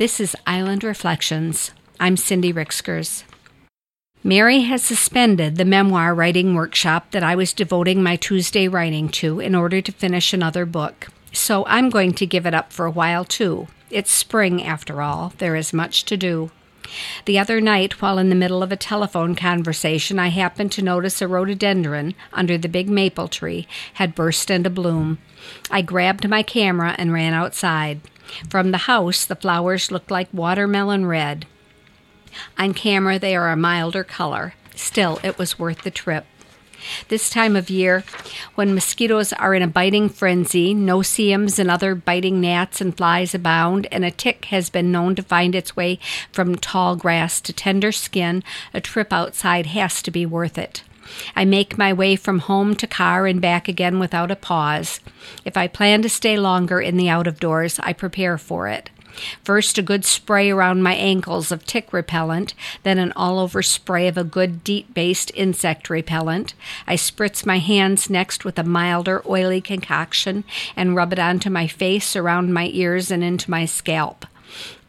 This is Island Reflections. I'm Cindy Ricksgers. Mary has suspended the memoir writing workshop that I was devoting my Tuesday writing to in order to finish another book. So I'm going to give it up for a while too. It's spring, after all. There is much to do. The other night, while in the middle of a telephone conversation, I happened to notice a rhododendron under the big maple tree had burst into bloom. I grabbed my camera and ran outside. From the house, the flowers looked like watermelon red. On camera, they are a milder color. Still, it was worth the trip. This time of year, when mosquitoes are in a biting frenzy, no-see-ums and other biting gnats and flies abound, and a tick has been known to find its way from tall grass to tender skin, a trip outside has to be worth it. I make my way from home to car and back again without a pause. If I plan to stay longer in the out of doors, I prepare for it. First, a good spray around my ankles of tick repellent, then an all over spray of a good DEET based insect repellent. I spritz my hands next with a milder, oily concoction and rub it onto my face, around my ears, and into my scalp.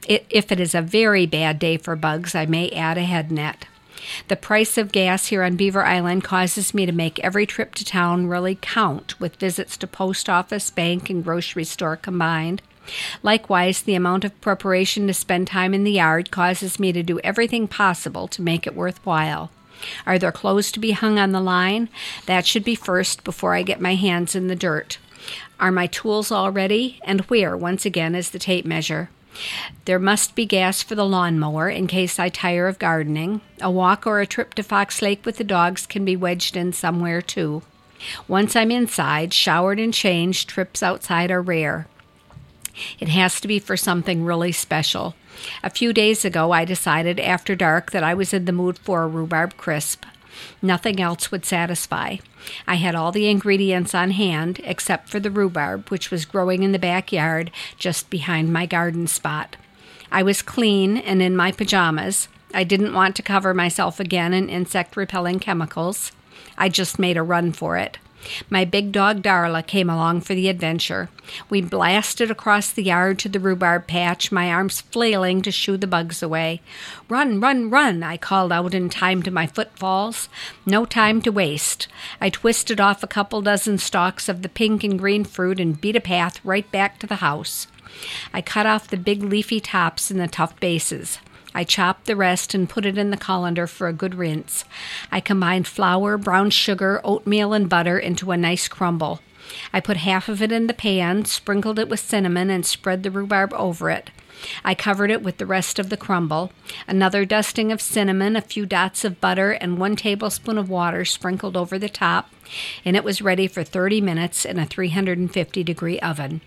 It, if it is a very bad day for bugs, I may add a head net. The price of gas here on Beaver Island causes me to make every trip to town really count, with visits to post office, bank, and grocery store combined. Likewise, the amount of preparation to spend time in the yard causes me to do everything possible to make it worthwhile. Are there clothes to be hung on the line? That should be first before I get my hands in the dirt. Are my tools all ready? And where, once again, is the tape measure? There must be gas for the lawnmower in case I tire of gardening. A walk or a trip to Fox Lake with the dogs can be wedged in somewhere, too. Once I'm inside, showered and changed, trips outside are rare. It has to be for something really special. A few days ago, I decided after dark that I was in the mood for a rhubarb crisp. Nothing else would satisfy. I had all the ingredients on hand except for the rhubarb, which was growing in the backyard just behind my garden spot. I was clean and in my pajamas. I didn't want to cover myself again in insect repelling chemicals. I just made a run for it. My big dog Darla came along for the adventure. We blasted across the yard to the rhubarb patch, my arms flailing to shoo the bugs away. Run, run, run, I called out in time to my footfalls. No time to waste. I twisted off a couple dozen stalks of the pink and green fruit and beat a path right back to the house. I cut off the big leafy tops and the tough bases. I chopped the rest and put it in the colander for a good rinse. I combined flour, brown sugar, oatmeal, and butter into a nice crumble. I put half of it in the pan, sprinkled it with cinnamon, and spread the rhubarb over it. I covered it with the rest of the crumble, another dusting of cinnamon, a few dots of butter, and one tablespoon of water sprinkled over the top, and it was ready for 30 minutes in a 350 degree oven.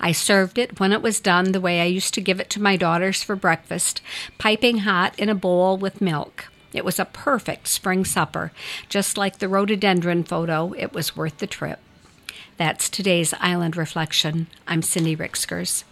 I served it when it was done the way I used to give it to my daughters for breakfast, piping hot in a bowl with milk. It was a perfect spring supper. Just like the rhododendron photo, it was worth the trip. That's today's Island Reflection. I'm Cindy Ricksgers.